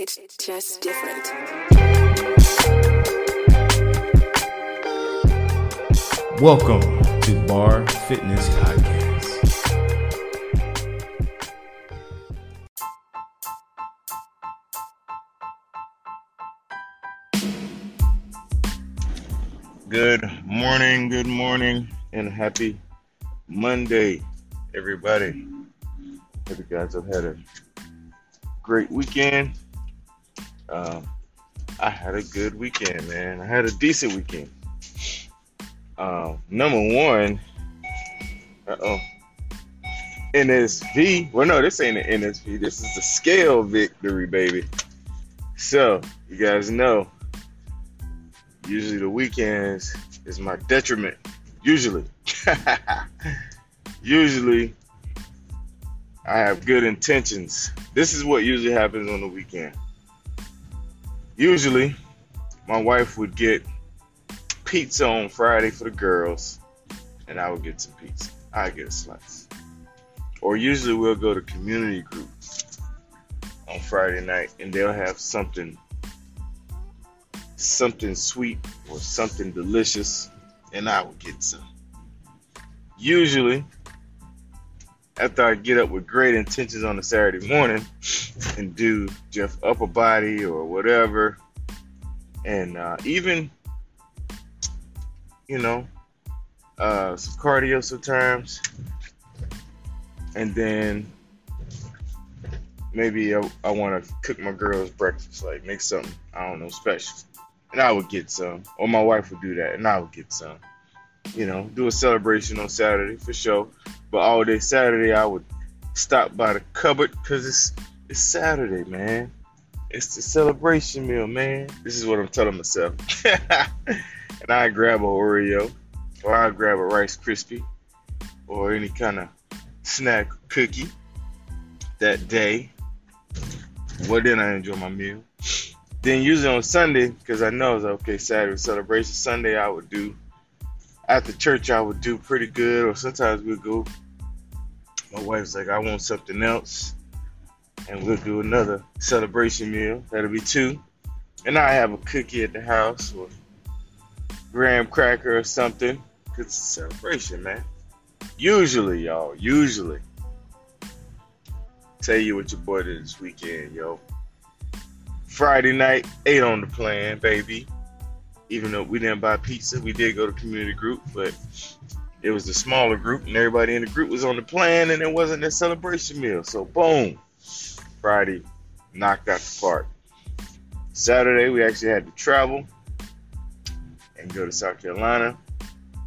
It's just different. Welcome to Bar Fitness Podcast. Good morning, good morning, and happy Monday, everybody. Hope you guys have had a great weekend. Um, I had a good weekend, man. I had a decent weekend. Uh, number one, uh oh, NSV. Well, no, this ain't an NSV. This is the scale victory, baby. So, you guys know, usually the weekends is my detriment. Usually. usually, I have good intentions. This is what usually happens on the weekend. Usually, my wife would get pizza on Friday for the girls, and I would get some pizza. I get a slice. Or usually we'll go to community group on Friday night, and they'll have something, something sweet or something delicious, and I would get some. Usually, after I get up with great intentions on a Saturday morning and do just upper body or whatever, and uh, even you know uh, some cardio sometimes, and then maybe I, I want to cook my girls breakfast, like make something I don't know special, and I would get some, or my wife would do that, and I would get some. You know, do a celebration on Saturday for sure. But all day Saturday, I would stop by the cupboard because it's it's Saturday, man. It's the celebration meal, man. This is what I'm telling myself. and I grab a Oreo, or I grab a Rice Krispie, or any kind of snack cookie that day. Well, then I enjoy my meal. Then usually on Sunday, because I know it's okay, Saturday celebration. Sunday I would do after church I would do pretty good, or sometimes we'd go. My wife's like, I want something else, and we'll do another celebration meal. That'll be two, and I have a cookie at the house or graham cracker or something, cause it's a celebration, man. Usually, y'all, usually. Tell you what your boy did this weekend, yo. Friday night, ate on the plan, baby even though we didn't buy pizza, we did go to community group, but it was the smaller group, and everybody in the group was on the plan, and it wasn't a celebration meal. So boom, Friday knocked out the park. Saturday we actually had to travel and go to South Carolina.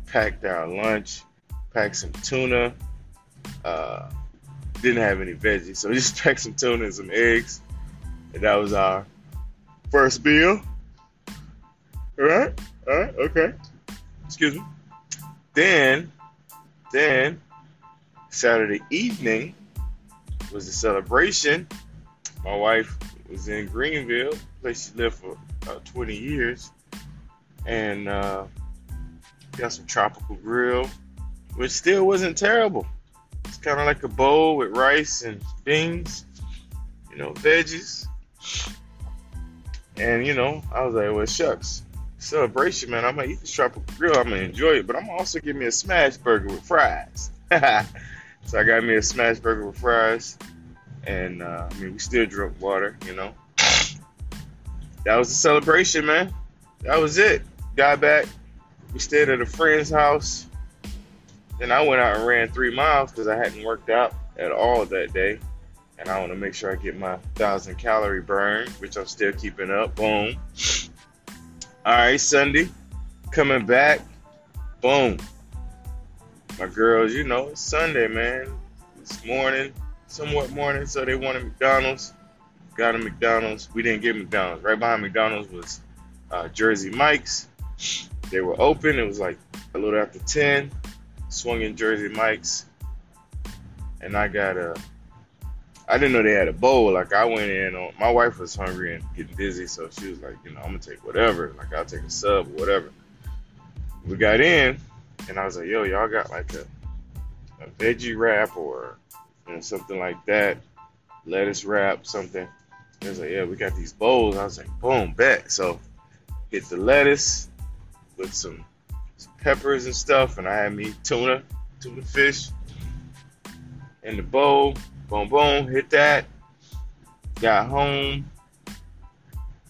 Packed our lunch, packed some tuna. Uh, didn't have any veggies, so we just packed some tuna and some eggs, and that was our first meal. Right, all right, okay. Excuse me. Then, then Saturday evening was the celebration. My wife was in Greenville, place she lived for uh, 20 years, and uh, got some tropical grill, which still wasn't terrible. It's kind of like a bowl with rice and beans, you know, veggies. And you know, I was like, well, shucks celebration, man. I'm gonna eat the tropical grill. I'm gonna enjoy it, but I'm gonna also get me a smash burger with fries. so I got me a smash burger with fries, and uh, I mean we still drunk water, you know. That was the celebration, man. That was it. Got back. We stayed at a friend's house. Then I went out and ran three miles because I hadn't worked out at all that day. And I want to make sure I get my thousand calorie burn, which I'm still keeping up. Boom. All right, Sunday, coming back. Boom. My girls, you know, it's Sunday, man. It's morning, somewhat morning, so they wanted McDonald's. Got a McDonald's. We didn't get McDonald's. Right behind McDonald's was uh, Jersey Mike's. They were open. It was like a little after 10. Swung in Jersey Mike's. And I got a I didn't know they had a bowl. Like I went in on my wife was hungry and getting dizzy, so she was like, you know, I'm gonna take whatever. Like I'll take a sub or whatever. We got in and I was like, yo, y'all got like a a veggie wrap or you know, something like that, lettuce wrap, something. He was like, yeah, we got these bowls. I was like, boom, bet. So hit the lettuce with some, some peppers and stuff, and I had me tuna, tuna fish in the bowl. Boom, boom, hit that. Got home,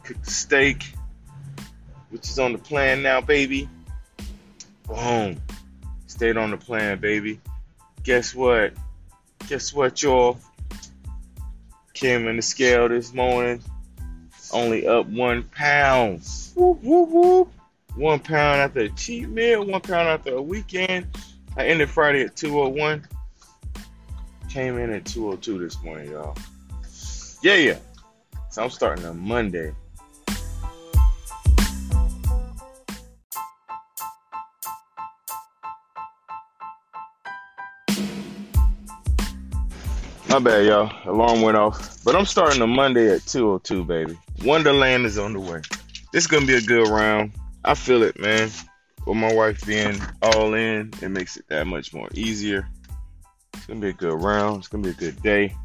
cooked the steak, which is on the plan now, baby. Boom. Stayed on the plan, baby. Guess what? Guess what, y'all? Came in the scale this morning. Only up one pound. Whoop, whoop, whoop. One pound after a cheap meal, one pound after a weekend. I ended Friday at 201. Came in at 202 this morning, y'all. Yeah, yeah. So I'm starting on Monday. My bad, y'all. Alarm went off. But I'm starting on Monday at 202, baby. Onederland is on the way. This is to be a good round. I feel it, man. With my wife being all in, it makes it that much more easier. It's to be a good round. It's to be a good day.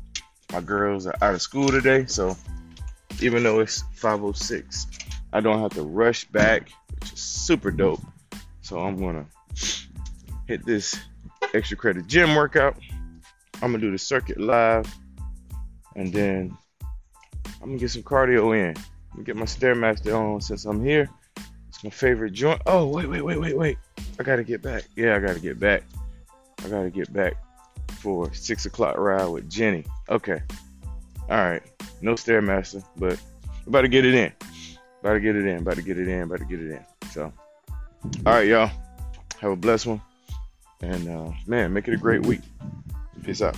My girls are out of school today, so even though it's 506, I don't have to rush back, which is super dope. So I'm to hit this extra credit gym workout. I'm gonna do the circuit live, and then I'm gonna get some cardio in. I'm gonna get my stairmaster on since I'm here. It's my favorite joint. Oh wait, wait, wait, wait, wait! I gotta get back. Yeah, I gotta get back. I gotta get back for six o'clock ride with Jenny. Okay. All right. No stairmaster, but about to get it in. About to get it in. About to get it in. About to get it in. So, all right, y'all. Have a blessed one, and uh, man, make it a great week. Peace out.